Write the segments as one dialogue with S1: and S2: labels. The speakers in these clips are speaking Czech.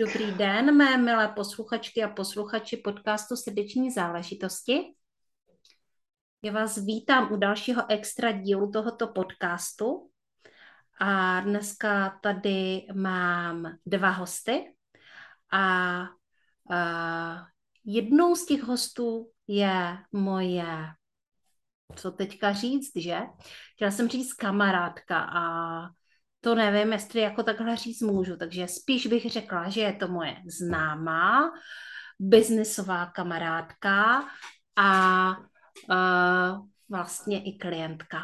S1: Dobrý den, mé milé posluchačky a posluchači podcastu Srdeční záležitosti. Já vás vítám u dalšího extra dílu tohoto podcastu. A dneska tady mám dva hosty. A, a jednou z těch hostů je moje, co teďka říct, že? Chtěla jsem říct kamarádka a to nevím, jestli jako takhle říct můžu, takže spíš bych řekla, že je to moje známá biznisová kamarádka a uh, vlastně i klientka.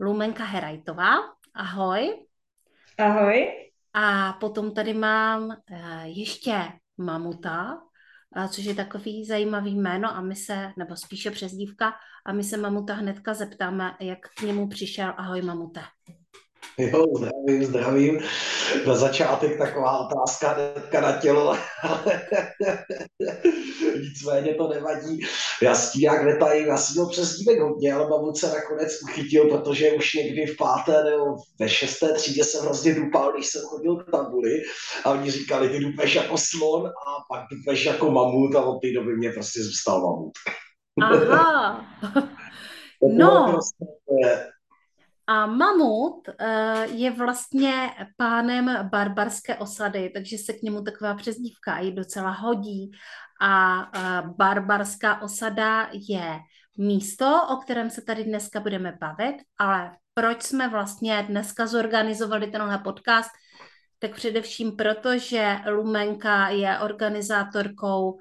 S1: Lumenka Herajtová, ahoj.
S2: Ahoj.
S1: A potom tady mám uh, ještě Mamuta, uh, což je takový zajímavý jméno a my se, nebo spíše přezdívka, a my se Mamuta hnedka zeptáme, jak k němu přišel. Ahoj Mamute.
S3: Jo, zdravím, zdravím. Na začátek taková otázka hnedka na tělo, ale nicméně to nevadí. Já s tím jak netajím, já jsem měl přezdívek hodně, ale mám se nakonec uchytil, protože už někdy v páté nebo ve šesté třídě jsem hrozně dupal, když jsem chodil k tabuli a oni říkali, ty dupeš jako slon a pak dupeš jako mamut a od té doby mě prostě zůstal mamut.
S1: Aha. no. Prostě, a mamut uh, je vlastně pánem barbarské osady, takže se k němu taková přezdívka i docela hodí. A uh, barbarská osada je místo, o kterém se tady dneska budeme bavit, ale proč jsme vlastně dneska zorganizovali tenhle podcast, tak především proto, že Lumenka je organizátorkou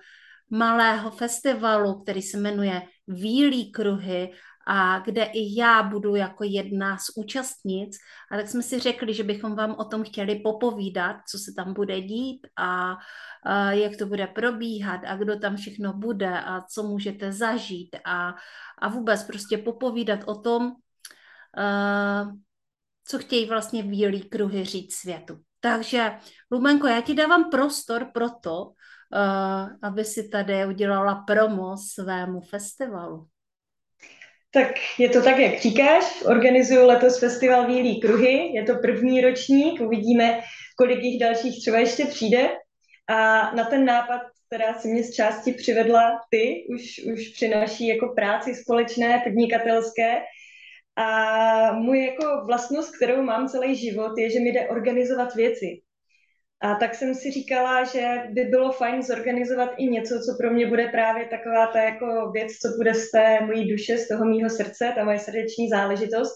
S1: malého festivalu, který se jmenuje Výlí kruhy a kde i já budu jako jedna z účastnic. A tak jsme si řekli, že bychom vám o tom chtěli popovídat, co se tam bude dít a, a jak to bude probíhat a kdo tam všechno bude a co můžete zažít a, a vůbec prostě popovídat o tom, uh, co chtějí vlastně bílý kruhy říct světu. Takže, Lumenko, já ti dávám prostor pro to, uh, aby si tady udělala promo svému festivalu.
S2: Tak je to tak, jak říkáš. Organizuju letos festival Bílý kruhy. Je to první ročník. Uvidíme, kolik jich dalších třeba ještě přijde. A na ten nápad, která si mě z části přivedla ty, už, už při naší jako práci společné, podnikatelské. A můj jako vlastnost, kterou mám celý život, je, že mi jde organizovat věci. A tak jsem si říkala, že by bylo fajn zorganizovat i něco, co pro mě bude právě taková ta jako věc, co bude z té mojí duše, z toho mýho srdce, ta moje srdeční záležitost.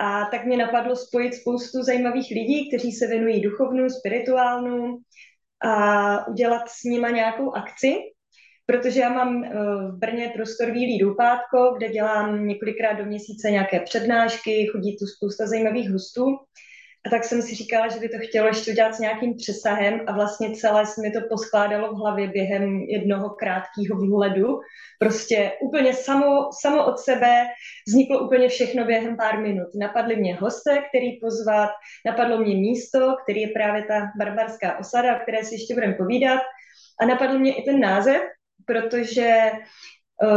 S2: A tak mě napadlo spojit spoustu zajímavých lidí, kteří se věnují duchovnu, spirituálnu a udělat s nima nějakou akci, protože já mám eh, v Brně prostor Výlí Doupátko, kde dělám několikrát do měsíce nějaké přednášky, chodí tu spousta zajímavých hostů a tak jsem si říkala, že by to chtělo ještě udělat s nějakým přesahem a vlastně celé se mi to poskládalo v hlavě během jednoho krátkého vhledu. Prostě úplně samo, samo od sebe vzniklo úplně všechno během pár minut. Napadly mě hosté, který pozvat, napadlo mě místo, který je právě ta barbarská osada, o které si ještě budeme povídat. A napadl mě i ten název, protože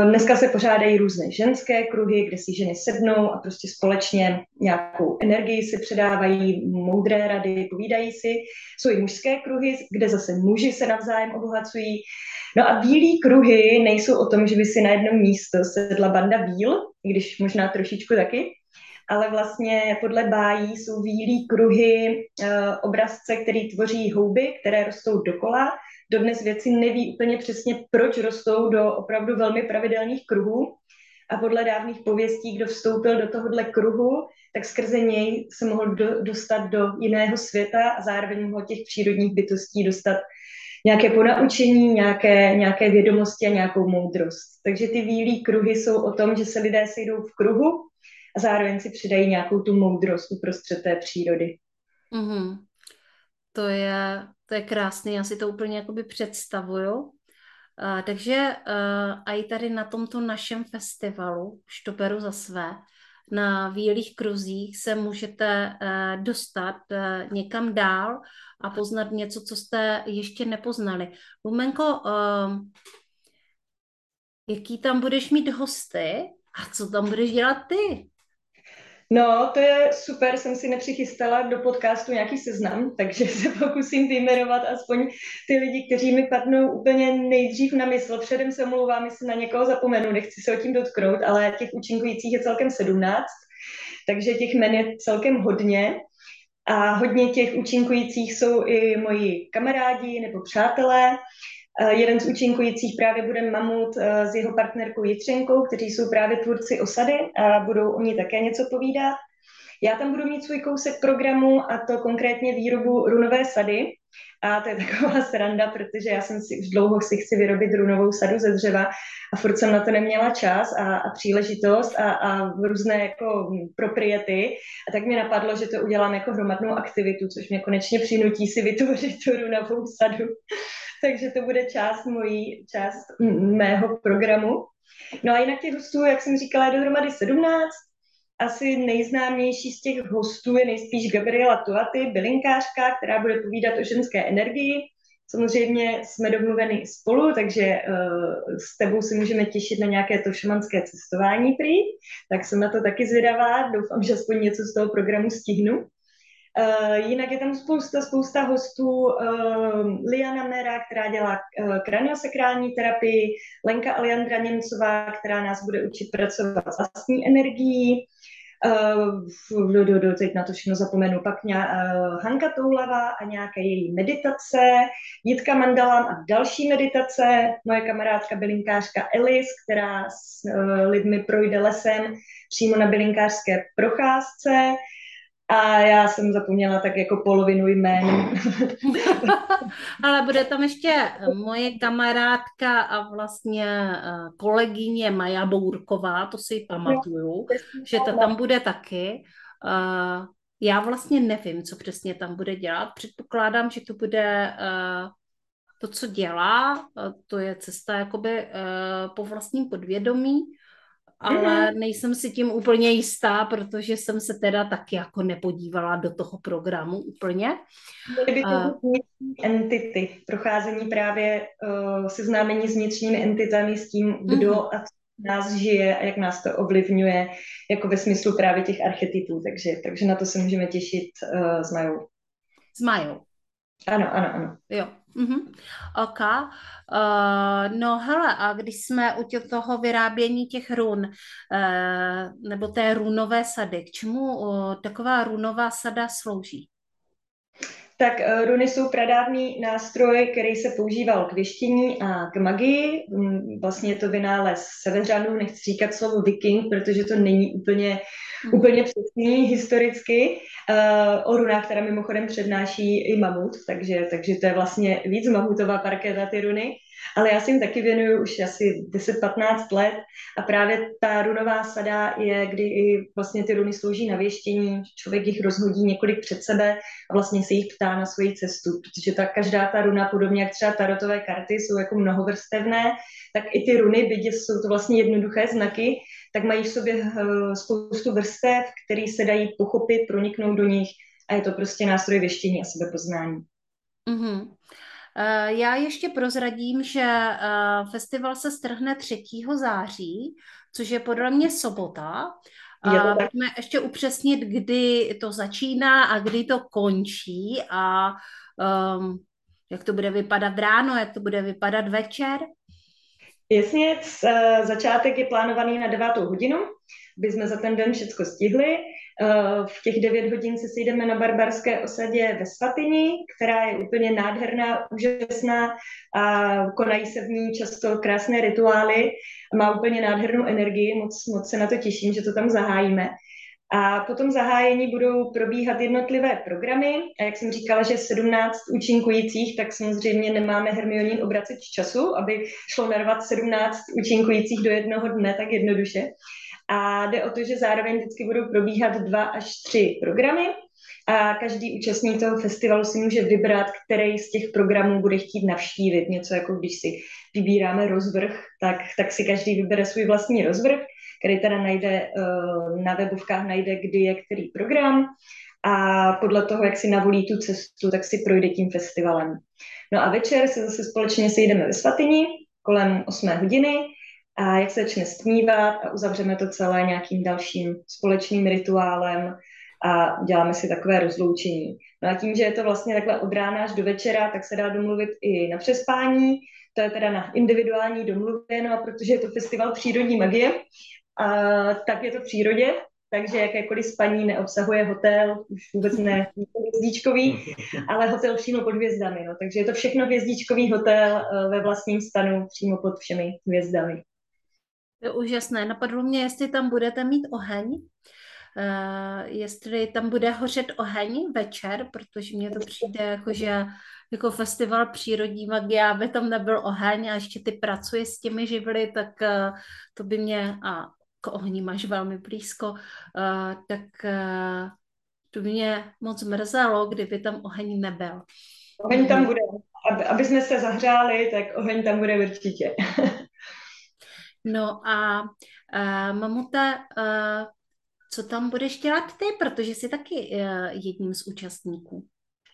S2: dneska se pořádají různé ženské kruhy, kde si ženy sednou a prostě společně nějakou energii si předávají, moudré rady, povídají si. Jsou i mužské kruhy, kde zase muži se navzájem obohacují. No a bílí kruhy nejsou o tom, že by si na jednom místo sedla banda bíl, i když možná trošičku taky, ale vlastně podle bájí jsou bílí kruhy e, obrazce, který tvoří houby, které rostou dokola dodnes věci neví úplně přesně, proč rostou do opravdu velmi pravidelných kruhů. A podle dávných pověstí, kdo vstoupil do tohohle kruhu, tak skrze něj se mohl do, dostat do jiného světa a zároveň mohl těch přírodních bytostí dostat nějaké ponaučení, nějaké, nějaké vědomosti a nějakou moudrost. Takže ty výlí kruhy jsou o tom, že se lidé sejdou v kruhu a zároveň si přidají nějakou tu moudrost uprostřed té přírody.
S1: Mm-hmm. To je, to je krásný, já si to úplně jakoby představuju. Uh, takže uh, a i tady na tomto našem festivalu, už to beru za své, na Výlých kruzích se můžete uh, dostat uh, někam dál a poznat něco, co jste ještě nepoznali. Lumenko, uh, jaký tam budeš mít hosty a co tam budeš dělat ty?
S2: No, to je super, jsem si nepřichystala do podcastu nějaký seznam, takže se pokusím vyjmenovat aspoň ty lidi, kteří mi padnou úplně nejdřív na mysl. Předem se omlouvám, jestli na někoho zapomenu, nechci se o tím dotknout, ale těch účinkujících je celkem 17, takže těch men je celkem hodně. A hodně těch účinkujících jsou i moji kamarádi nebo přátelé, jeden z účinkujících právě bude Mamut eh, s jeho partnerkou Jitřenkou, kteří jsou právě tvůrci osady a budou o ní také něco povídat. Já tam budu mít svůj kousek programu a to konkrétně výrobu runové sady. A to je taková sranda, protože já jsem si už dlouho si chci vyrobit runovou sadu ze dřeva a furt jsem na to neměla čas a, a příležitost a, a různé jako propriety. A tak mi napadlo, že to udělám jako hromadnou aktivitu, což mě konečně přinutí si vytvořit tu runovou sadu. takže to bude část mojí, část mého programu. No a jinak těch hostů, jak jsem říkala, je dohromady 17. Asi nejznámější z těch hostů je nejspíš Gabriela Tuaty, bylinkářka, která bude povídat o ženské energii. Samozřejmě jsme domluveni spolu, takže uh, s tebou si můžeme těšit na nějaké to šamanské cestování prý. Tak jsem na to taky zvědavá. Doufám, že aspoň něco z toho programu stihnu. Uh, jinak je tam spousta, spousta hostů. Uh, Liana Mera, která dělá uh, kraniosakrální terapii, Lenka Aliandra Němcová, která nás bude učit pracovat s vlastní energií, uh, do, do, do, teď na to všechno zapomenu, pak ně, uh, Hanka Toulava a nějaké její meditace, Jitka Mandalam a další meditace, moje kamarádka bylinkářka Elis, která s uh, lidmi projde lesem přímo na bylinkářské procházce, a já jsem zapomněla tak jako polovinu jmén.
S1: Ale bude tam ještě moje kamarádka a vlastně eh, kolegyně Maja Bourková, to si pamatuju, že to tam bude taky. Eh, já vlastně nevím, co přesně tam bude dělat. Předpokládám, že to bude eh, to, co dělá, to je cesta jakoby po vlastním podvědomí, ale mm-hmm. nejsem si tím úplně jistá, protože jsem se teda taky jako nepodívala do toho programu úplně.
S2: Měly by to uh, entity, procházení právě uh, seznámení s vnitřními entitami, s tím, kdo mm-hmm. a nás žije a jak nás to ovlivňuje, jako ve smyslu právě těch archetypů, takže, takže na to se můžeme těšit uh, s Majou.
S1: S Majou.
S2: Ano, ano, ano.
S1: Jo. Mm-hmm. OK. Uh, no hele, a když jsme u tě, toho vyrábění těch run, uh, nebo té runové sady, k čemu uh, taková runová sada slouží?
S2: Tak uh, runy jsou pradávný nástroj, který se používal k věštění a k magii. Um, vlastně je to vynález seveřanů, nechci říkat slovo viking, protože to není úplně, mm. úplně přesný historicky. Uh, o runách, která mimochodem přednáší i mamut, takže, takže to je vlastně víc mamutová parketa ty runy ale já si jim taky věnuju už asi 10-15 let a právě ta runová sada je, kdy i vlastně ty runy slouží na věštění, člověk jich rozhodí několik před sebe a vlastně se jich ptá na svoji cestu, protože ta, každá ta runa, podobně jak třeba tarotové karty, jsou jako mnohovrstevné, tak i ty runy, byť jsou to vlastně jednoduché znaky, tak mají v sobě eh, spoustu vrstev, které se dají pochopit, proniknout do nich a je to prostě nástroj věštění a sebepoznání.
S1: Mm-hmm. Eh, já ještě prozradím, že eh, festival se strhne 3. září, což je podle mě sobota. A pojďme ještě upřesnit, kdy to začíná a kdy to končí a um, jak to bude vypadat ráno, jak to bude vypadat večer.
S2: Jasně, eh, začátek je plánovaný na 9 hodinu, aby jsme za ten den všechno stihli. Eh, v těch 9 hodin se sejdeme na barbarské osadě ve Svatyni, která je úplně nádherná, úžasná a konají se v ní často krásné rituály. Má úplně nádhernou energii, moc, moc se na to těším, že to tam zahájíme. A po tom zahájení budou probíhat jednotlivé programy. A jak jsem říkala, že 17 účinkujících, tak samozřejmě nemáme Hermionin obraceč času, aby šlo narvat 17 účinkujících do jednoho dne tak jednoduše. A jde o to, že zároveň vždycky budou probíhat dva až tři programy. a každý účastník toho festivalu si může vybrat, který z těch programů bude chtít navštívit. Něco jako když si vybíráme rozvrh, tak, tak si každý vybere svůj vlastní rozvrh, který teda najde eh, na webovkách, najde, kdy je který program a podle toho, jak si navolí tu cestu, tak si projde tím festivalem. No a večer se zase společně sejdeme ve Svatyni kolem 8 hodiny a jak se začne stmívat a uzavřeme to celé nějakým dalším společným rituálem a děláme si takové rozloučení. No a tím, že je to vlastně takhle od rána až do večera, tak se dá domluvit i na přespání, to je teda na individuální domluvě, no a protože je to festival přírodní magie, a, tak je to v přírodě, takže jakékoliv spaní neobsahuje hotel, už vůbec ne hvězdíčkový, ale hotel přímo pod hvězdami. No. Takže je to všechno hvězdíčkový hotel eh, ve vlastním stanu přímo pod všemi hvězdami.
S1: To je úžasné. Napadlo mě, jestli tam budete mít oheň, uh, jestli tam bude hořet oheň večer, protože mně to přijde jako, že jako festival přírodní magie, aby tam nebyl oheň a ještě ty pracuje s těmi živly, tak uh, to by mě, a k ohni máš velmi blízko, uh, tak uh, to mě moc mrzelo, kdyby tam oheň nebyl.
S2: Oheň tam bude. Aby, aby jsme se zahřáli, tak oheň tam bude určitě.
S1: no a uh, mamuta, uh, co tam budeš dělat ty, protože jsi taky uh, jedním z účastníků.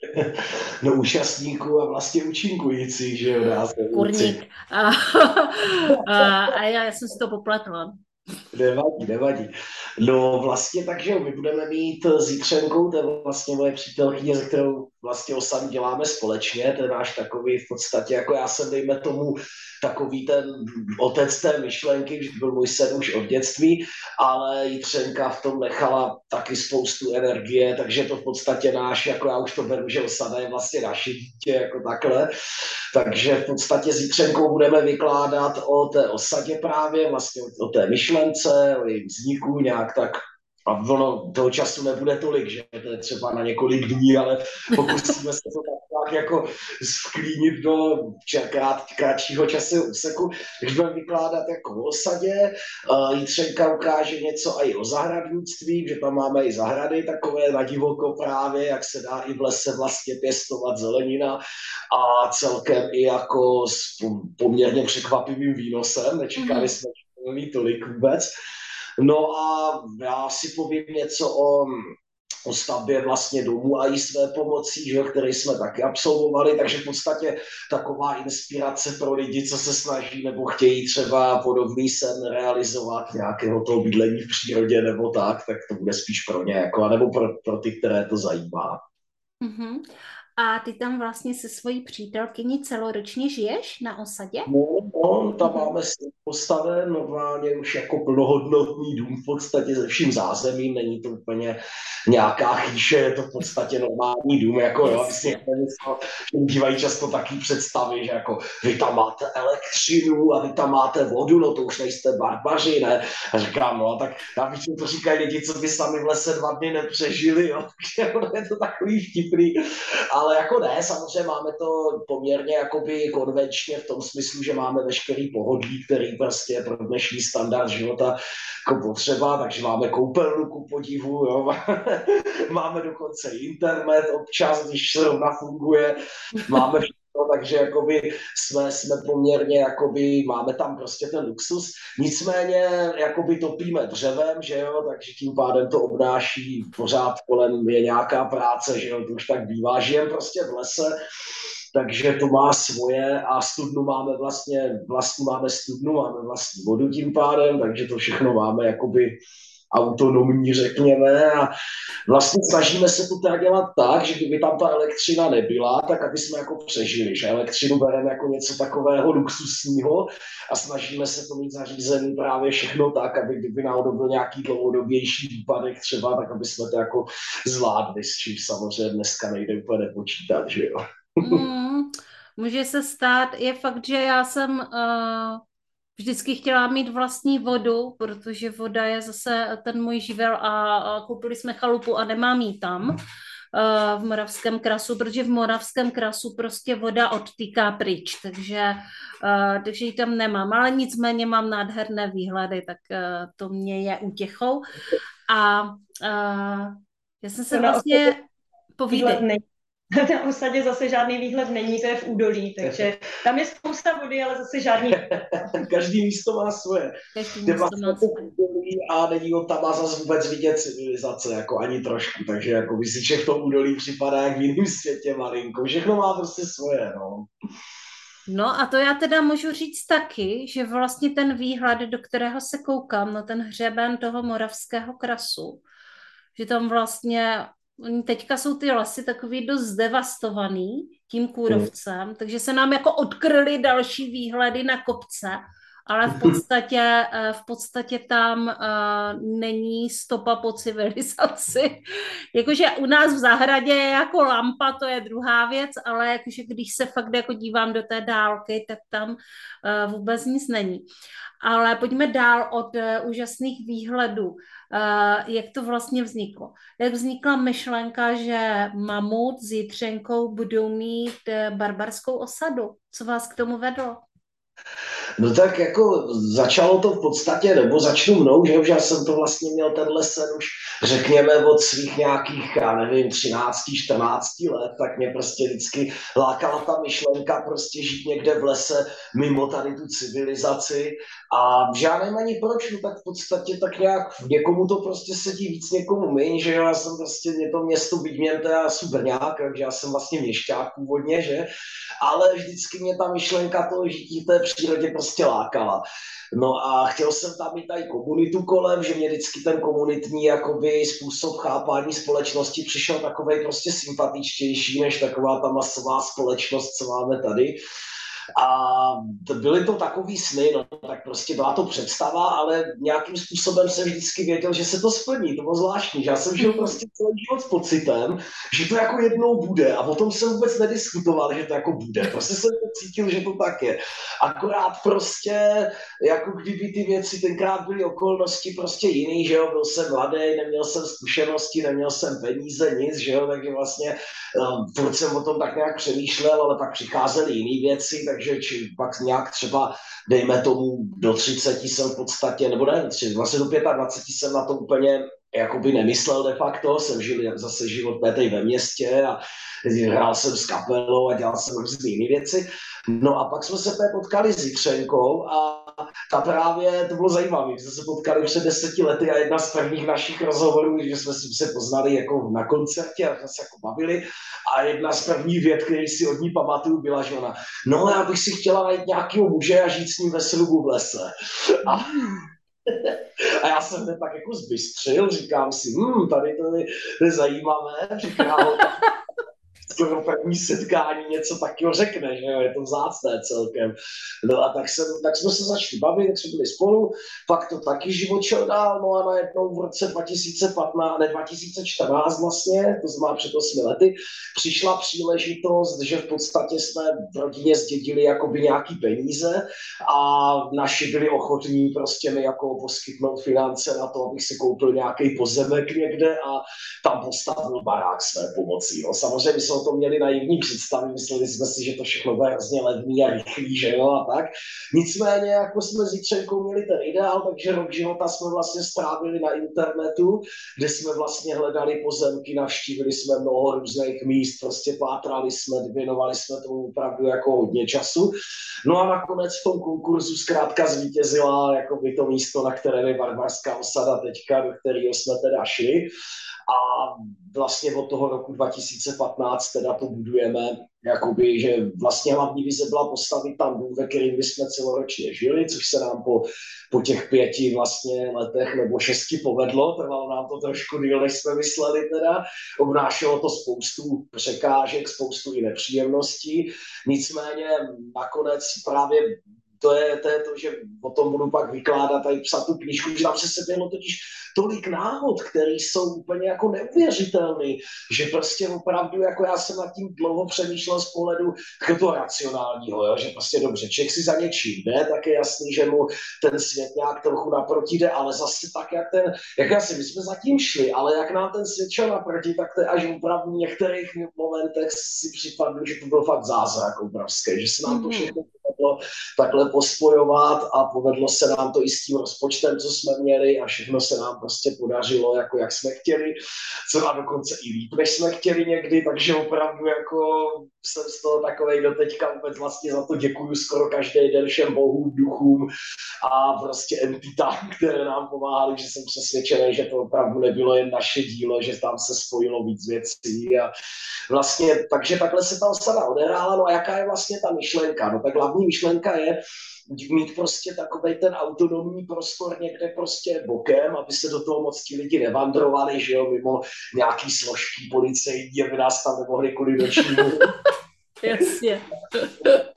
S3: No účastníků a vlastně účinkující, že jo, dá se
S1: Kurník. A, a, a já, já jsem si to popletla.
S3: Nevadí, nevadí. No vlastně takže my budeme mít zítřenkou, to je vlastně moje přítelkyně, se kterou vlastně osam děláme společně, ten náš takový v podstatě, jako já jsem dejme tomu takový ten otec té myšlenky, že byl můj sen už od dětství, ale Jitřenka v tom nechala taky spoustu energie, takže to v podstatě náš, jako já už to beru, že osada je vlastně naše dítě, jako takhle. Takže v podstatě s Jitřenkou budeme vykládat o té osadě právě, vlastně o té myšlence, o jejím vzniku, nějak tak a ono toho času nebude tolik, že to je třeba na několik dní, ale pokusíme se to tak jako sklínit do krát, kratšího času úseku, když budeme vykládat jako o osadě. Uh, Jitřenka ukáže něco i o zahradnictví, že tam máme i zahrady takové na divoko právě, jak se dá i v lese vlastně pěstovat zelenina a celkem i jako s poměrně překvapivým výnosem, nečekali mm-hmm. jsme mít tolik vůbec. No a já si povím něco o, o stavbě vlastně domů a i své pomocí, že, které jsme taky absolvovali, takže v podstatě taková inspirace pro lidi, co se snaží nebo chtějí třeba podobný sen realizovat nějakého toho bydlení v přírodě nebo tak, tak to bude spíš pro ně, jako, nebo pro, pro ty, které to zajímá.
S1: Mm-hmm. A ty tam vlastně se svojí přítelkyní celoročně žiješ na osadě?
S3: No, no tam máme postaven normálně už jako plnohodnotný dům v podstatě se vším zázemím, není to úplně nějaká chýše, je to v podstatě normální dům, jako jo, si bývají často taky představy, že jako vy tam máte elektřinu a vy tam máte vodu, no to už nejste barbaři, ne? A říkám, no tak já bych to říkají lidi, co by sami v lese dva dny nepřežili, jo, je to takový vtipný, ale jako ne, samozřejmě máme to poměrně jakoby konvenčně v tom smyslu, že máme veškerý pohodlí, který prostě pro dnešní standard života jako potřeba, takže máme koupelnu ku podivu, jo. máme dokonce internet občas, když zrovna funguje, máme No, takže jakoby jsme, jsme poměrně, jakoby, máme tam prostě ten luxus, nicméně jakoby topíme dřevem, že jo, takže tím pádem to obnáší pořád kolem je nějaká práce, že jo, to už tak bývá, žijem prostě v lese, takže to má svoje a studnu máme vlastně, vlastní máme studnu, máme vlastní vodu tím pádem, takže to všechno máme jakoby autonomní, řekněme, a vlastně snažíme se to teda dělat tak, že kdyby tam ta elektřina nebyla, tak aby jsme jako přežili, že elektřinu bereme jako něco takového luxusního a snažíme se to mít zařízený právě všechno tak, aby kdyby náhodou byl nějaký dlouhodobější výpadek třeba, tak aby jsme to jako zvládli, s čím samozřejmě dneska nejde úplně nepočítat, že jo.
S1: Mm, může se stát, je fakt, že já jsem uh vždycky chtěla mít vlastní vodu, protože voda je zase ten můj živel a, koupili jsme chalupu a nemám ji tam uh, v Moravském krasu, protože v Moravském krasu prostě voda odtýká pryč, takže, uh, takže ji tam nemám, ale nicméně mám nádherné výhledy, tak uh, to mě je útěchou. A Já jsem se vlastně... Povídej.
S2: Na osadě zase žádný výhled není, to je v údolí, takže tam je spousta vody, ale zase žádný.
S3: Každý místo má svoje.
S1: Každý místo vlastně má svoje.
S3: A není ho tam a zase vůbec vidět civilizace, jako ani trošku, takže jako že v tom údolí připadá jak v jiném světě malinko. Všechno má prostě svoje, no.
S1: No a to já teda můžu říct taky, že vlastně ten výhled, do kterého se koukám, na ten hřeben toho moravského krasu, že tam vlastně teďka jsou ty lesy takový dost zdevastovaný tím kůrovcem, mm. takže se nám jako odkryly další výhledy na kopce, ale v podstatě, eh, v podstatě tam uh, není stopa po civilizaci. Jakože u nás v zahradě je jako lampa, to je druhá věc, ale jakože když se fakt jako dívám do té dálky, tak tam uh, vůbec nic není. Ale pojďme dál od úžasných výhledů. Jak to vlastně vzniklo? Jak vznikla myšlenka, že mamut s Jitřenkou budou mít barbarskou osadu? Co vás k tomu vedlo?
S3: No tak jako začalo to v podstatě, nebo začnu mnou, že už já jsem to vlastně měl tenhle sen už řekněme od svých nějakých, já nevím, 13, 14 let, tak mě prostě vždycky lákala ta myšlenka prostě žít někde v lese mimo tady tu civilizaci. A žádném ani proč, no tak v podstatě tak nějak někomu to prostě sedí víc, někomu méně, že já jsem prostě, mě to město Bigměnte, já jsem Brňák, takže já jsem vlastně měšťák původně, že, ale vždycky mě ta myšlenka toho žití v té přírodě prostě lákala. No a chtěl jsem tam mít tady komunitu kolem, že mě vždycky ten komunitní jakoby způsob chápání společnosti přišel takovej prostě sympatičtější než taková ta masová společnost, co máme tady. A byly to takový sny, no, tak prostě byla to představa, ale nějakým způsobem jsem vždycky věděl, že se to splní, to bylo zvláštní, že já jsem žil prostě celý život s pocitem, že to jako jednou bude a o tom jsem vůbec nediskutoval, že to jako bude, prostě jsem to cítil, že to tak je. Akorát prostě, jako kdyby ty věci tenkrát byly okolnosti prostě jiný, že jo, byl jsem mladý, neměl jsem zkušenosti, neměl jsem peníze, nic, že jo, takže vlastně um, furt jsem o tom tak nějak přemýšlel, ale pak přicházely jiné věci, takže či pak nějak třeba, dejme tomu, do 30 jsem v podstatě, nebo ne, vlastně do 25 jsem na to úplně jakoby nemyslel de facto, jsem žil zase život tady ve městě a hrál jsem s kapelou a dělal jsem různé jiné věci. No a pak jsme se potkali s Jitřenkou a ta právě, to bylo zajímavé, jsme se potkali před deseti lety a jedna z prvních našich rozhovorů, že jsme se poznali jako na koncertě a jsme se jako bavili a jedna z prvních věd, které si od ní pamatuju, byla, že ona, no já bych si chtěla najít nějakého muže a žít s ním ve srubu v lese. A a já jsem to tak jako zbystřil, říkám si, hm, tady to je, to je zajímavé, říkám, skoro první setkání něco takového řekne, že jo, je to vzácné celkem. No a tak, jsem, tak jsme se začali bavit, tak jsme byli spolu, pak to taky život šel dál, no a najednou v roce 2015, ne 2014 vlastně, to znamená před 8 lety, přišla příležitost, že v podstatě jsme v rodině zdědili jakoby nějaký peníze a naši byli ochotní prostě mi jako poskytnout finance na to, abych si koupil nějaký pozemek někde a tam postavil barák své pomocí. No, samozřejmě jsme o tom měli naivní představy, mysleli jsme si, že to všechno bude hrozně levný a rychlý, že jo, a tak. Nicméně, jako jsme s Jitřenkou měli ten ideál, takže rok života jsme vlastně strávili na internetu, kde jsme vlastně hledali pozemky, navštívili jsme mnoho různých míst, prostě pátrali jsme, věnovali jsme tomu opravdu jako hodně času. No a nakonec v tom konkurzu zkrátka zvítězila jako by to místo, na které je barbarská osada teďka, do kterého jsme teda šli. A vlastně od toho roku 2015 teda to budujeme, jakoby, že vlastně hlavní vize byla postavit tam dům, ve kterým bychom celoročně žili, což se nám po, po těch pěti vlastně letech nebo šesti povedlo, trvalo nám to trošku díl, než jsme mysleli teda, obnášelo to spoustu překážek, spoustu i nepříjemností, nicméně nakonec právě to je, to je to, že o tom budu pak vykládat a psat tu knížku, že tam se seběhlo totiž tolik náhod, které jsou úplně jako neuvěřitelné, že prostě opravdu, jako já jsem nad tím dlouho přemýšlel z pohledu toho racionálního, jo? že prostě dobře, člověk si za něčím jde, tak je jasný, že mu ten svět nějak trochu naproti jde, ale zase tak, jak ten, jak asi my jsme zatím šli, ale jak nám ten svět šel naproti, tak to je až opravdu v některých momentech si připadlo, že to byl fakt zázrak obrovský, že se nám to mhm. všechno povedlo takhle pospojovat a povedlo se nám to i s tím rozpočtem, co jsme měli a všechno se nám prostě podařilo, jako jak jsme chtěli, co a dokonce i líp, než jsme chtěli někdy, takže opravdu jako jsem z toho takovej do teďka vůbec vlastně za to děkuju skoro každý den všem bohům, duchům a prostě entitám, které nám pomáhali, že jsem přesvědčený, že to opravdu nebylo jen naše dílo, že tam se spojilo víc věcí a vlastně, takže takhle se tam sada odehrála, no a jaká je vlastně ta myšlenka? No tak hlavní myšlenka je, mít prostě takový ten autonomní prostor někde prostě bokem, aby se do toho moc ti lidi nevandrovali, že jo, mimo nějaký složky policejní, aby nás tam nemohli kvůli nočnímu.
S1: Jasně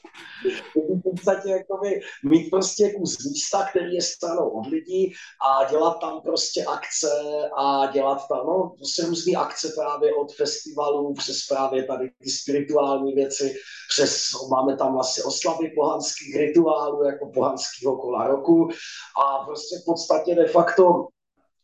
S3: podstatě jakoby mít prostě kus místa, který je stranou od lidí a dělat tam prostě akce a dělat tam, no, prostě různé akce právě od festivalů přes právě tady ty spirituální věci, přes, máme tam vlastně oslavy pohanských rituálů, jako pohanského kola roku a prostě v podstatě de facto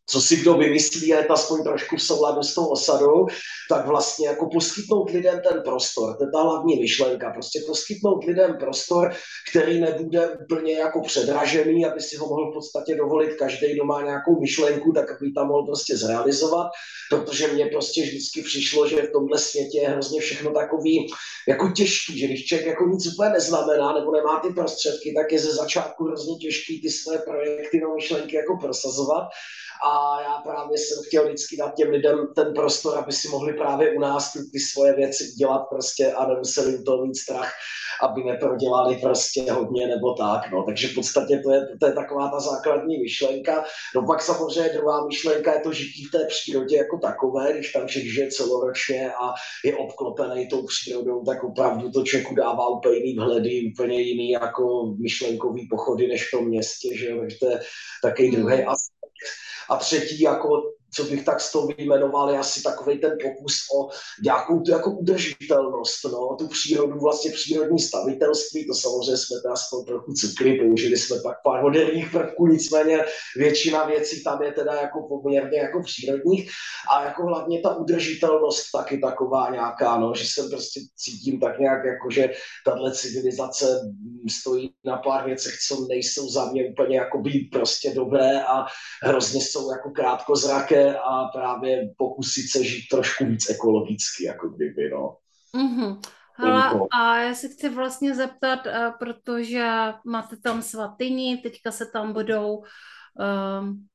S3: co si kdo vymyslí, ale aspoň trošku v souladu s tou osadou, tak vlastně jako poskytnout lidem ten prostor, to je ta hlavní myšlenka, prostě poskytnout lidem prostor, který nebude úplně jako předražený, aby si ho mohl v podstatě dovolit každý, kdo má nějakou myšlenku, tak aby tam mohl prostě zrealizovat, protože mně prostě vždycky přišlo, že v tomhle světě je hrozně všechno takový jako těžký, že když člověk jako nic úplně neznamená nebo nemá ty prostředky, tak je ze začátku hrozně těžký ty své projekty na myšlenky jako prosazovat a já právě jsem chtěl vždycky dát těm lidem ten prostor, aby si mohli právě u nás ty, ty svoje věci dělat prostě a nemuseli jim to mít strach, aby neprodělali prostě hodně nebo tak, no. Takže v podstatě to je, to je taková ta základní myšlenka. No pak samozřejmě druhá myšlenka je to žití v té přírodě jako takové, když tam člověk žije celoročně a je obklopený tou přírodou, tak opravdu to člověku dává úplně jiný vhledy, úplně jiný jako myšlenkový pochody než v tom městě, že jo, takže to je takový druhý hmm. aspekt a třetí, jako co bych tak z toho vyjmenoval, je asi takový ten pokus o nějakou tu jako udržitelnost, no, tu přírodu, vlastně přírodní stavitelství, to samozřejmě jsme teda z toho trochu cukli, použili jsme pak pár moderních prvků, nicméně většina věcí tam je teda jako poměrně jako přírodních a jako hlavně ta udržitelnost taky taková nějaká, no, že jsem prostě cítím tak nějak jako, že tahle civilizace stojí na pár věcech, co nejsou za mě úplně jako být prostě dobré a hrozně jsou jako krátkozraké a právě pokusit se žít trošku víc ekologicky, jako kdyby, no.
S1: Mm-hmm. Hele, a já se chci vlastně zeptat, uh, protože máte tam svatyni, teďka se tam budou um,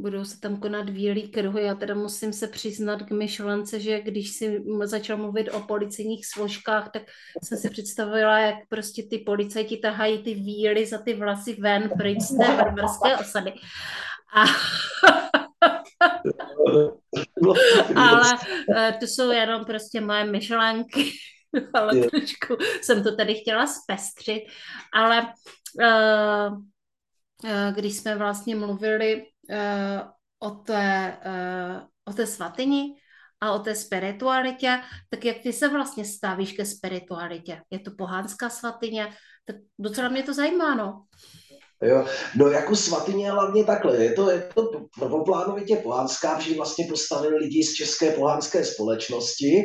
S1: budou se tam konat výlí kruhy. Já teda musím se přiznat k myšlence, že když si začal mluvit o policejních složkách, tak jsem si představila, jak prostě ty policajti tahají ty víly za ty vlasy ven pryč z té barbarské osady. A ale uh, to jsou jenom prostě moje myšlenky, ale trošku jsem to tady chtěla zpestřit, ale uh, uh, když jsme vlastně mluvili o té, o té svatyni, a o té spiritualitě, tak jak ty se vlastně stavíš ke spiritualitě? Je to pohánská svatyně? Tak docela mě to zajímá, no.
S3: Jo. No jako svatyně hlavně takhle, je to, je to prvoplánovitě pohánská, protože vlastně postavili lidi z české pohánské společnosti,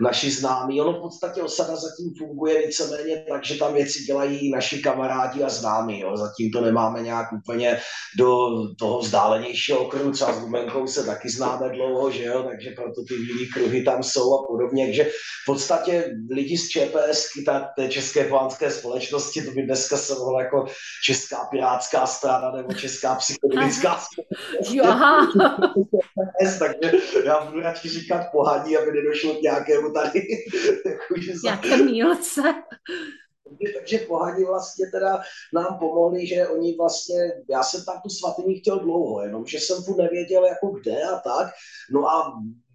S3: naši známí. Ono v podstatě osada zatím funguje víceméně tak, že tam věci dělají naši kamarádi a známí. Jo. Zatím to nemáme nějak úplně do toho vzdálenějšího okruhu, třeba s Gumenkou se taky známe dlouho, že jo, takže proto ty bílé kruhy tam jsou a podobně. Takže v podstatě lidi z ČPS, ta, té české pohánské společnosti, to by dneska se mohlo jako česká pirátská strana nebo česká psychodelická strana. takže já budu radši říkat pohaní, aby nedošlo k nějakému tady.
S1: Jaké mílce.
S3: Takže pohaní vlastně teda nám pomohli, že oni vlastně, já jsem tam tu svatyni chtěl dlouho, jenom že jsem tu nevěděl jako kde a tak, no a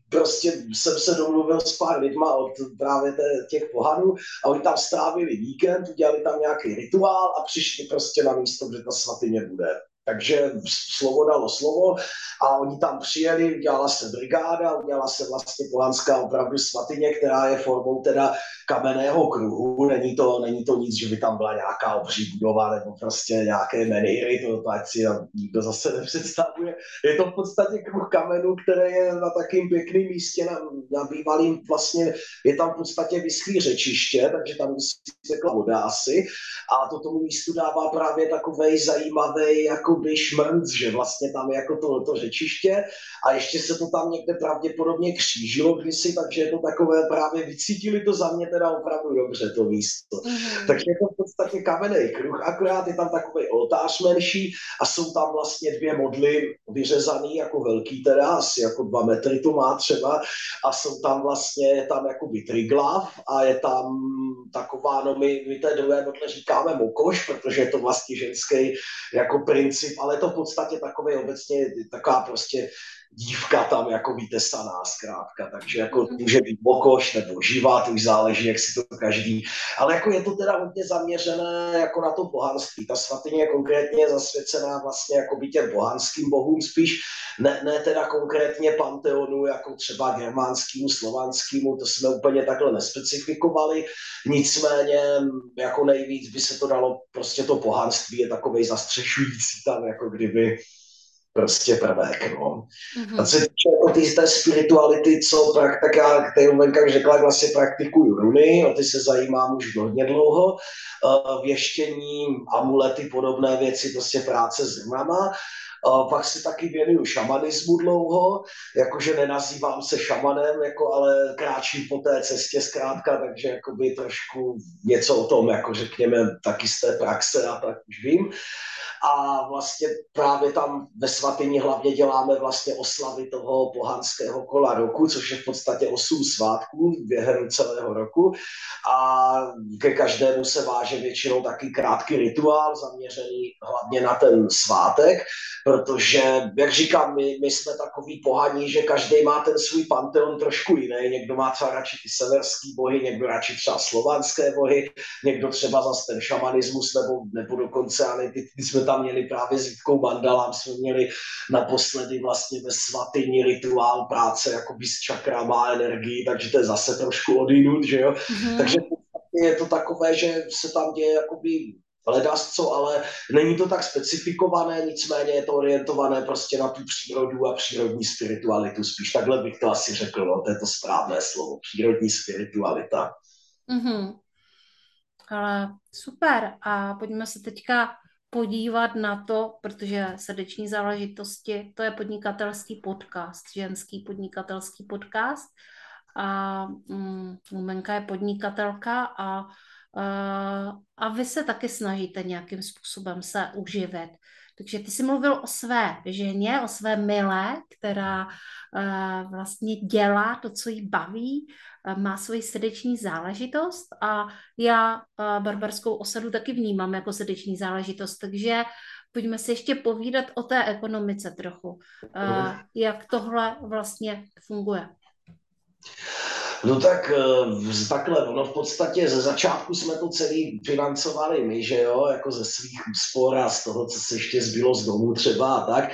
S3: prostě jsem se domluvil s pár lidma od právě těch pohanů a oni tam strávili víkend, udělali tam nějaký rituál a přišli prostě na místo, kde ta svatyně bude. Takže slovo dalo slovo a oni tam přijeli, udělala se brigáda, udělala se vlastně pohanská opravdu svatyně, která je formou teda kamenného kruhu, není to, není to nic, že by tam byla nějaká obří budova nebo prostě nějaké menýry, to, to ať si nikdo zase nepředstavuje. Je to v podstatě kruh kamenu, který je na takým pěkným místě, na, na bývalým vlastně, je tam v podstatě vyschlý řečiště, takže tam vyschla voda asi. A to tomu místu dává právě takový zajímavý jakoby šmrnc, že vlastně tam je jako to, to řečiště. A ještě se to tam někde pravděpodobně křížilo kdysi, takže je to takové právě vycítili to za mě teda opravdu dobře to místo. Mm-hmm. Takže je to v podstatě kamenný kruh, akorát je tam takový oltář menší a jsou tam vlastně dvě modly vyřezaný jako velký teda, asi jako dva metry to má třeba a jsou tam vlastně, je tam jako triglav a je tam taková, no my, my té druhé modle říkáme mokoš, protože je to vlastně ženský jako princip, ale je to v podstatě takový obecně taková prostě dívka tam jako vytesaná zkrátka, takže jako může být bokoš nebo živá, to už záleží, jak si to každý, ale jako je to teda hodně zaměřené jako na to bohanství. Ta svatyně je konkrétně zasvěcená vlastně jako by těm bohanským bohům spíš, ne, ne teda konkrétně panteonu, jako třeba germánskému, slovanskému, to jsme úplně takhle nespecifikovali, nicméně jako nejvíc by se to dalo, prostě to bohanství je takovej zastřešující tam, jako kdyby prostě prvek. No. Mm-hmm. A co se týče jako ty, té spirituality, co prak, tak já, který Venka řekla, vlastně praktikuju runy, o ty se zajímám už hodně dlouho, uh, věštění, amulety, podobné věci, prostě práce s runama. Uh, pak se taky věnuju šamanismu dlouho, jakože nenazývám se šamanem, jako, ale kráčím po té cestě zkrátka, takže jakoby trošku něco o tom, jako řekněme, taky z té praxe a tak už vím a vlastně právě tam ve svatyni hlavně děláme vlastně oslavy toho pohanského kola roku, což je v podstatě osm svátků během celého roku. A ke každému se váže většinou taky krátký rituál zaměřený hlavně na ten svátek, protože, jak říkám, my, my jsme takový pohaní, že každý má ten svůj panteon trošku jiný, někdo má třeba radši ty severský bohy, někdo radši třeba slovanské bohy, někdo třeba zase ten šamanismus, nebo, nebo dokonce, ale ty, ty jsme tam měli právě s Jitkou Mandalám, jsme měli naposledy vlastně ve svatyni rituál práce jakoby s čakrama a energií, takže to je zase trošku odinut, že jo. Mm-hmm. Takže je to takové, že se tam děje jakoby ledas co, ale není to tak specifikované, nicméně je to orientované prostě na tu přírodu a přírodní spiritualitu. Spíš takhle bych to asi řekl, no, to je to správné slovo, přírodní spiritualita.
S1: Mm-hmm. Ale super. A pojďme se teďka podívat na to, protože srdeční záležitosti, to je podnikatelský podcast, ženský podnikatelský podcast. A um, Lumenka je podnikatelka a, uh, a vy se taky snažíte nějakým způsobem se uživit. Takže ty jsi mluvil o své ženě, o své milé, která uh, vlastně dělá to, co jí baví, má svoji srdeční záležitost a já uh, barbarskou osadu taky vnímám jako srdeční záležitost, takže pojďme si ještě povídat o té ekonomice trochu. Uh, jak tohle vlastně funguje?
S3: No tak eh, takhle, ono v podstatě ze začátku jsme to celý financovali my, že jo, jako ze svých úspor a z toho, co se ještě zbylo z domu třeba a tak.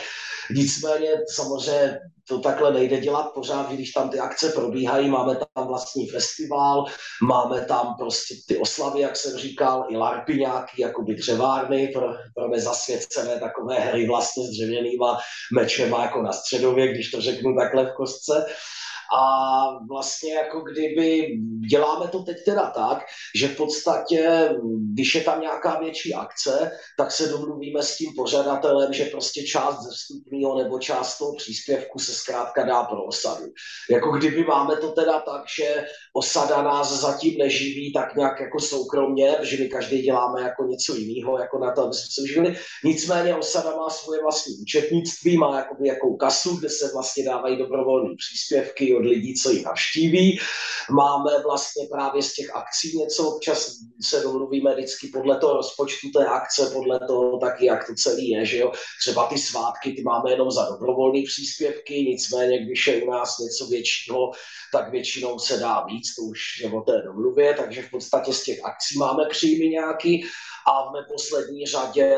S3: Nicméně samozřejmě to takhle nejde dělat pořád, když tam ty akce probíhají, máme tam vlastní festival, máme tam prostě ty oslavy, jak jsem říkal, i larpy nějaký, jako by dřevárny pro, pro nezasvěcené takové hry vlastně s dřevěnýma mečema jako na středově, když to řeknu takhle v kostce. A vlastně jako kdyby děláme to teď teda tak, že v podstatě, když je tam nějaká větší akce, tak se domluvíme s tím pořadatelem, že prostě část ze vstupního nebo část toho příspěvku se zkrátka dá pro osadu. Jako kdyby máme to teda tak, že osada nás zatím neživí tak nějak jako soukromně, že my každý děláme jako něco jiného, jako na to, aby jsme se uživili. Nicméně osada má svoje vlastní účetnictví, má jakoby jakou kasu, kde se vlastně dávají dobrovolné příspěvky, od lidí, co ji navštíví. Máme vlastně právě z těch akcí něco, občas se domluvíme vždycky podle toho rozpočtu té akce, podle toho taky, jak to celý je, že jo. Třeba ty svátky, ty máme jenom za dobrovolné příspěvky, nicméně, když je u nás něco většího, tak většinou se dá víc, to už je o té domluvě, takže v podstatě z těch akcí máme příjmy nějaký A v neposlední řadě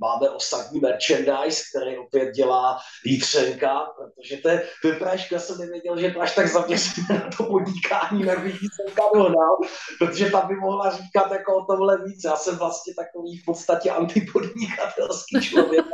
S3: máme osadní merchandise, který opět dělá Jítřenka, protože to je, to jsem nevěděl, že to až tak zaměřené na to podnikání, jak bych Jítřenka dohnal, protože tam by mohla říkat jako o tomhle víc. Já jsem vlastně takový v podstatě antipodnikatelský člověk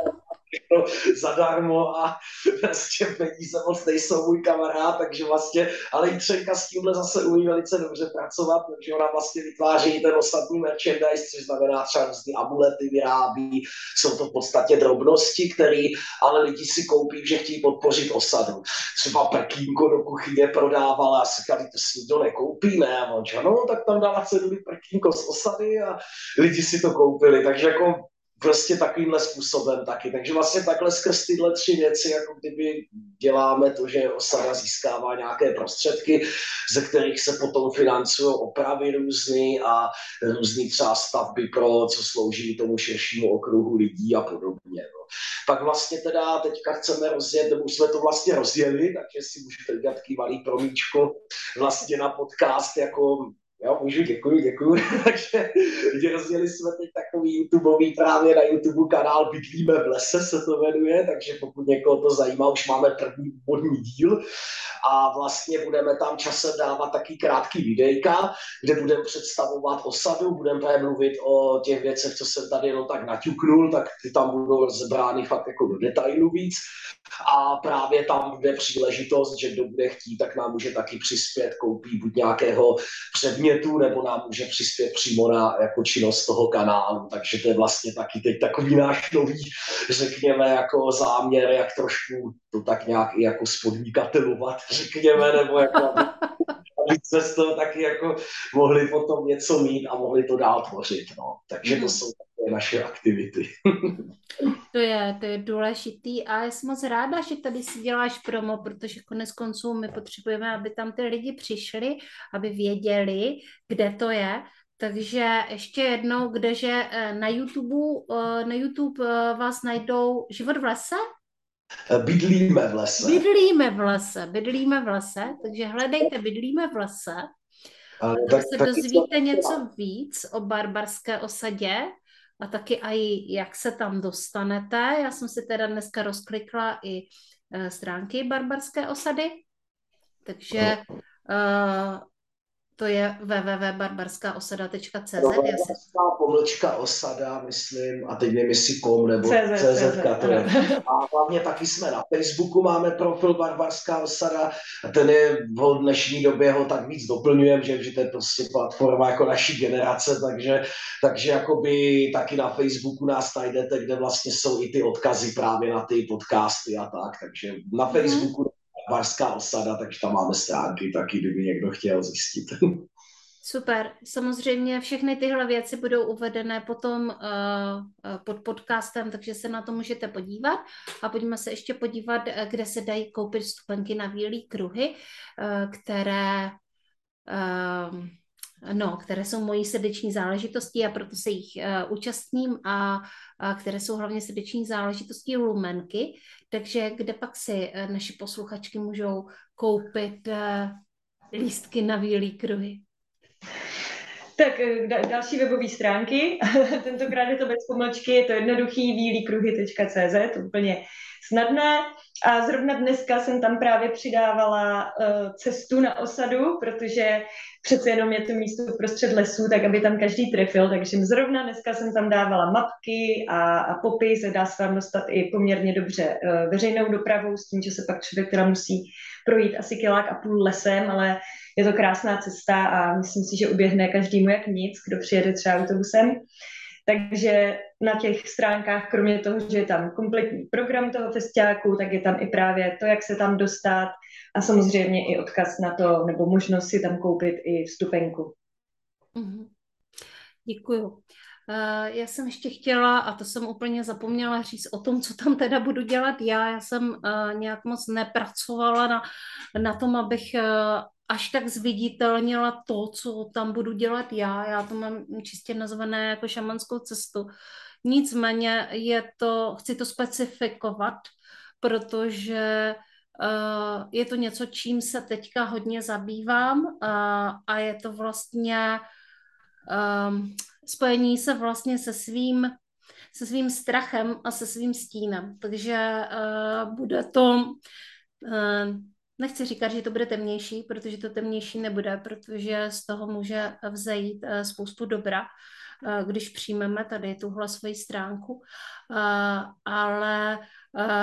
S3: všechno zadarmo a prostě peníze moc nejsou můj kamarád, takže vlastně, ale i Třenka s tímhle zase umí velice dobře pracovat, protože ona vlastně vytváří ten ostatní merchandise, což znamená třeba různý amulety vyrábí, jsou to v podstatě drobnosti, které ale lidi si koupí, že chtějí podpořit osadu. Třeba prkínko do kuchyně prodávala a říkali, to si nikdo nekoupí, ne? A on, no, tak tam dala cenu prkínko z osady a lidi si to koupili, takže jako prostě takovýmhle způsobem taky. Takže vlastně takhle skrz tyhle tři věci, jako kdyby děláme to, že osada získává nějaké prostředky, ze kterých se potom financují opravy různý a různý třeba stavby pro, co slouží tomu širšímu okruhu lidí a podobně. No. Pak vlastně teda teďka chceme rozjet, nebo jsme to vlastně rozjeli, takže si můžete udělat malý promíčko vlastně na podcast jako Jo, můžu, děkuji, děkuji. Takže rozdělili jsme teď takový YouTubeový právě na YouTube kanál Bydlíme v lese se to jmenuje, takže pokud někoho to zajímá, už máme první vodní díl a vlastně budeme tam časem dávat taky krátký videjka, kde budeme představovat osadu, budeme mluvit o těch věcech, co jsem tady jenom tak naťuknul, tak ty tam budou rozebrány fakt jako do detailu víc a právě tam bude příležitost, že kdo bude chtít, tak nám může taky přispět, koupí buď nějakého předmětu, nebo nám může přispět přímo na jako činnost toho kanálu, takže to je vlastně taky teď takový náš nový, řekněme, jako záměr, jak trošku to tak nějak i jako spodníkatelovat, řekněme, nebo jako aby se z toho taky jako mohli potom něco mít a mohli to dál tvořit, no. Takže to mhm. jsou naše aktivity.
S1: to je, to je důležitý a jsem moc ráda, že tady si děláš promo, protože konec konců my potřebujeme, aby tam ty lidi přišli, aby věděli, kde to je. Takže ještě jednou, kdeže eh, na YouTube, eh, na YouTube eh, vás najdou Život v lese?
S3: Bydlíme v lese.
S1: Bydlíme v lese, bydlíme v lese, takže hledejte Bydlíme v lese. Ale tak, se dozvíte něco víc o barbarské osadě a taky i jak se tam dostanete. Já jsem si teda dneska rozklikla i uh, stránky barbarské osady, takže uh, to je www.barbarskaosada.cz.
S3: Barbarská pomlčka osada, myslím, a teď nevím, jestli kom nebo CZ, CZ. A hlavně taky jsme na Facebooku, máme profil Barbarská osada, a ten je v dnešní době ho tak víc doplňujeme, že, že to je prostě platforma jako naší generace, takže, takže jakoby taky na Facebooku nás najdete, kde vlastně jsou i ty odkazy právě na ty podcasty a tak, takže na mhm. Facebooku mm-hmm Varská osada, takže tam máme stránky taky, kdyby někdo chtěl zjistit.
S1: Super. Samozřejmě všechny tyhle věci budou uvedené potom uh, pod podcastem, takže se na to můžete podívat. A pojďme se ještě podívat, kde se dají koupit stupenky na výlí kruhy, uh, které uh, no, které jsou mojí srdeční záležitostí a proto se jich uh, účastním a, a které jsou hlavně srdeční záležitostí Lumenky. Takže kde pak si uh, naši posluchačky můžou koupit uh, lístky na výlí kruhy?
S2: Tak další webové stránky, tentokrát je to bez pomlčky, je to jednoduchý výlíkruhy.cz, úplně snadné. A zrovna dneska jsem tam právě přidávala uh, cestu na osadu, protože přece jenom je to místo prostřed lesů, tak aby tam každý trefil. Takže zrovna dneska jsem tam dávala mapky a, a popis, dá se tam dostat i poměrně dobře uh, veřejnou dopravou, s tím, že se pak člověk teda musí projít asi kilák a půl lesem, ale je to krásná cesta a myslím si, že uběhne každému jak nic, kdo přijede třeba autobusem. Takže na těch stránkách, kromě toho, že je tam kompletní program toho festiáku, tak je tam i právě to, jak se tam dostat a samozřejmě i odkaz na to, nebo možnost si tam koupit i vstupenku.
S1: Mm-hmm. Děkuju. Uh, já jsem ještě chtěla, a to jsem úplně zapomněla říct o tom, co tam teda budu dělat já. Já jsem uh, nějak moc nepracovala na, na tom, abych uh, až tak zviditelnila to, co tam budu dělat já. Já to mám čistě nazvané jako šamanskou cestu. Nicméně je to, chci to specifikovat, protože uh, je to něco, čím se teďka hodně zabývám uh, a je to vlastně um, spojení se vlastně se svým se svým strachem a se svým stínem. Takže uh, bude to, uh, nechci říkat, že to bude temnější, protože to temnější nebude, protože z toho může vzejít uh, spoustu dobra, uh, když přijmeme tady tuhle svoji stránku, uh, ale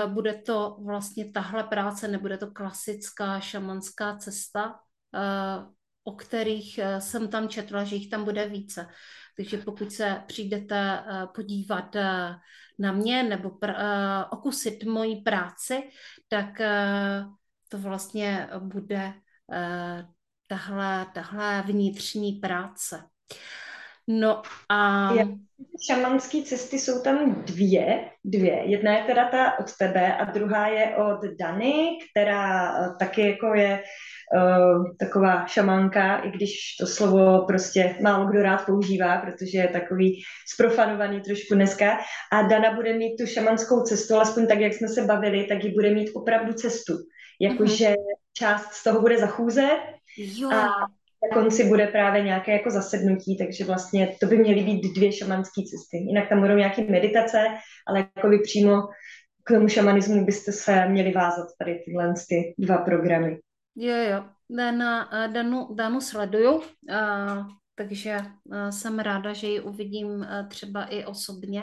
S1: bude to vlastně tahle práce, nebude to klasická šamanská cesta, o kterých jsem tam četla, že jich tam bude více. Takže pokud se přijdete eh, podívat eh, na mě nebo pr- eh, okusit moji práci, tak to vlastně bude tahle, tahle vnitřní práce. No a...
S2: Šamanské cesty jsou tam dvě, dvě. Jedna je teda ta od tebe a druhá je od Dany, která taky jako je uh, taková šamanka, i když to slovo prostě málo kdo rád používá, protože je takový sprofanovaný trošku dneska. A Dana bude mít tu šamanskou cestu, alespoň tak, jak jsme se bavili, tak ji bude mít opravdu cestu. Jakože mm-hmm. část z toho bude za chůze jo. a na konci bude právě nějaké jako zasednutí, takže vlastně to by měly být dvě šamanské cesty. Jinak tam budou nějaké meditace, ale jako by přímo k tomu šamanismu byste se měli vázat tady tyhle ty dva programy.
S1: Jo, jo. Dana, Danu, Danu sleduju, uh, takže uh, jsem ráda, že ji uvidím uh, třeba i osobně,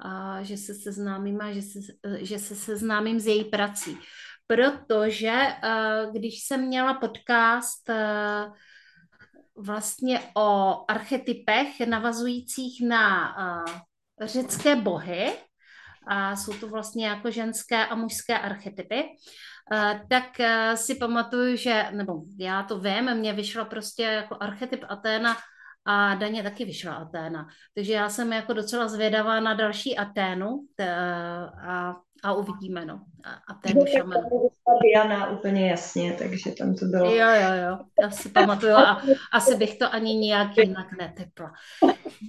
S1: a že se seznámím a že se, že se seznámím s její prací. Protože když jsem měla podcast vlastně o archetypech navazujících na řecké bohy, a jsou to vlastně jako ženské a mužské archetypy, Eh, tak eh, si pamatuju, že, nebo já to vím, mě vyšla prostě jako archetyp Aténa a Daně taky vyšla Aténa. Takže já jsem jako docela zvědavá na další Aténu a, a uvidíme, no. Aténu šaman.
S2: Diana úplně jasně, takže tam to bylo.
S1: Jo, jo, jo, já si pamatuju a asi bych to ani nijak jinak netepla.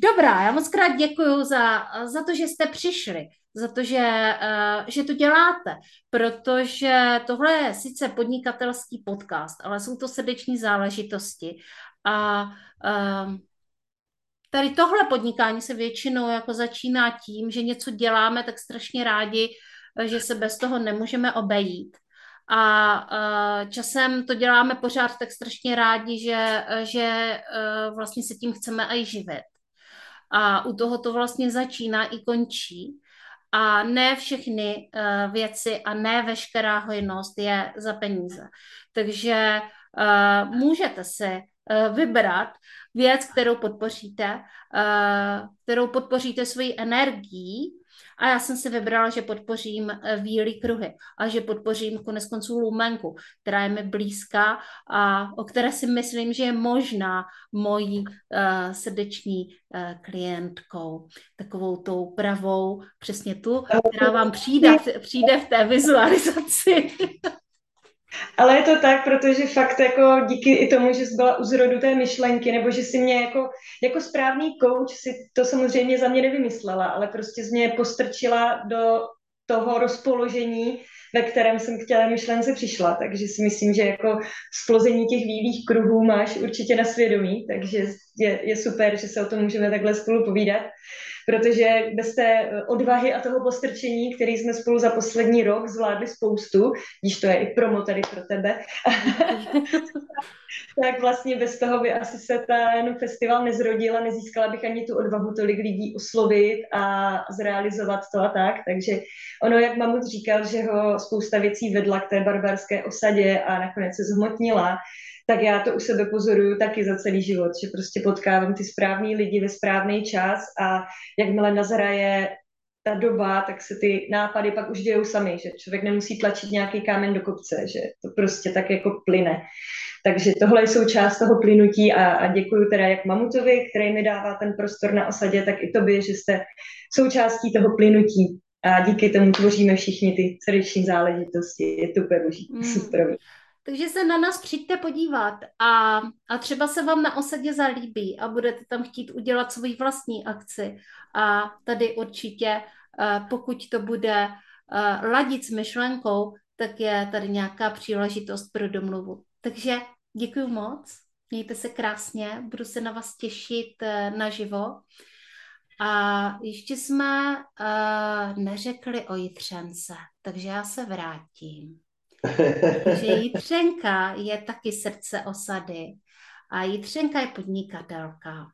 S1: Dobrá, já moc krát děkuju za, za to, že jste přišli za to, že, uh, že to děláte, protože tohle je sice podnikatelský podcast, ale jsou to srdeční záležitosti a uh, tady tohle podnikání se většinou jako začíná tím, že něco děláme tak strašně rádi, že se bez toho nemůžeme obejít. A uh, časem to děláme pořád tak strašně rádi, že, že uh, vlastně se tím chceme i živit. A u toho to vlastně začíná i končí a ne všechny uh, věci a ne veškerá hojnost je za peníze. Takže můžete si vybrat věc, kterou podpoříte, kterou podpoříte svojí energií a já jsem si vybrala, že podpořím Vílý kruhy a že podpořím konec konců Lumenku, která je mi blízká a o které si myslím, že je možná mojí uh, srdeční uh, klientkou. Takovou tou pravou, přesně tu, která vám přijde, přijde v té vizualizaci.
S2: Ale je to tak, protože fakt jako díky i tomu, že jsi byla u zrodu té myšlenky, nebo že si mě jako, jako správný coach si to samozřejmě za mě nevymyslela, ale prostě z mě postrčila do toho rozpoložení, ve kterém jsem k té myšlence přišla. Takže si myslím, že jako splození těch vývých kruhů máš určitě na svědomí, takže je, je super, že se o tom můžeme takhle spolu povídat protože bez té eh, odvahy a toho postrčení, který jsme spolu za poslední rok zvládli spoustu, když to je i promo tady pro tebe, tak vlastně bez toho by asi se ten festival nezrodil a nezískala bych ani tu odvahu tolik lidí oslovit a zrealizovat to a tak. Takže ono, jak Mamut říkal, že ho spousta věcí vedla k té barbarské osadě a nakonec se zhmotnila, tak já to u sebe pozoruju taky za celý život, že prostě potkávám ty správný lidi ve správný čas a jakmile nazraje ta doba, tak se ty nápady pak už dějou sami, že člověk nemusí tlačit nějaký kámen do kopce, že to prostě tak jako plyne. Takže tohle je součást toho plynutí a, a děkuji teda jak Mamutovi, který mi dává ten prostor na osadě, tak i tobě, že jste součástí toho plynutí a díky tomu tvoříme všichni ty srdeční záležitosti. Je to úplně mm. super.
S1: Takže se na nás přijďte podívat a, a třeba se vám na osadě zalíbí a budete tam chtít udělat svoji vlastní akci. A tady určitě, eh, pokud to bude eh, ladit s myšlenkou, tak je tady nějaká příležitost pro domluvu. Takže děkuji moc. Mějte se krásně, budu se na vás těšit eh, naživo. A ještě jsme neřekli o Jitřence, takže já se vrátím. Takže Jitřenka je taky srdce osady a Jitřenka je podnikatelka.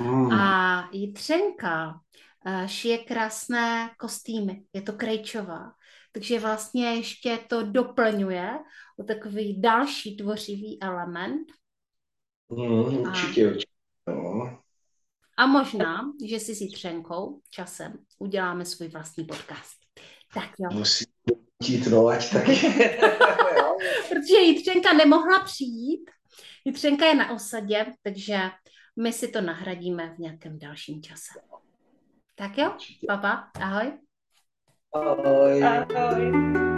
S1: Mm. A Jitřenka uh, šije krásné kostýmy, je to krejčová. Takže vlastně ještě to doplňuje o takový další tvořivý element.
S3: Mm, určitě, a, určitě. No.
S1: A možná, že si s Jitřenkou časem uděláme svůj vlastní podcast. Tak jo.
S3: Musí jít, no, ať taky.
S1: Protože Jitřenka nemohla přijít. Jitřenka je na osadě, takže my si to nahradíme v nějakém dalším čase. Tak jo, papa, ahoj.
S3: Ahoj.
S2: Ahoj.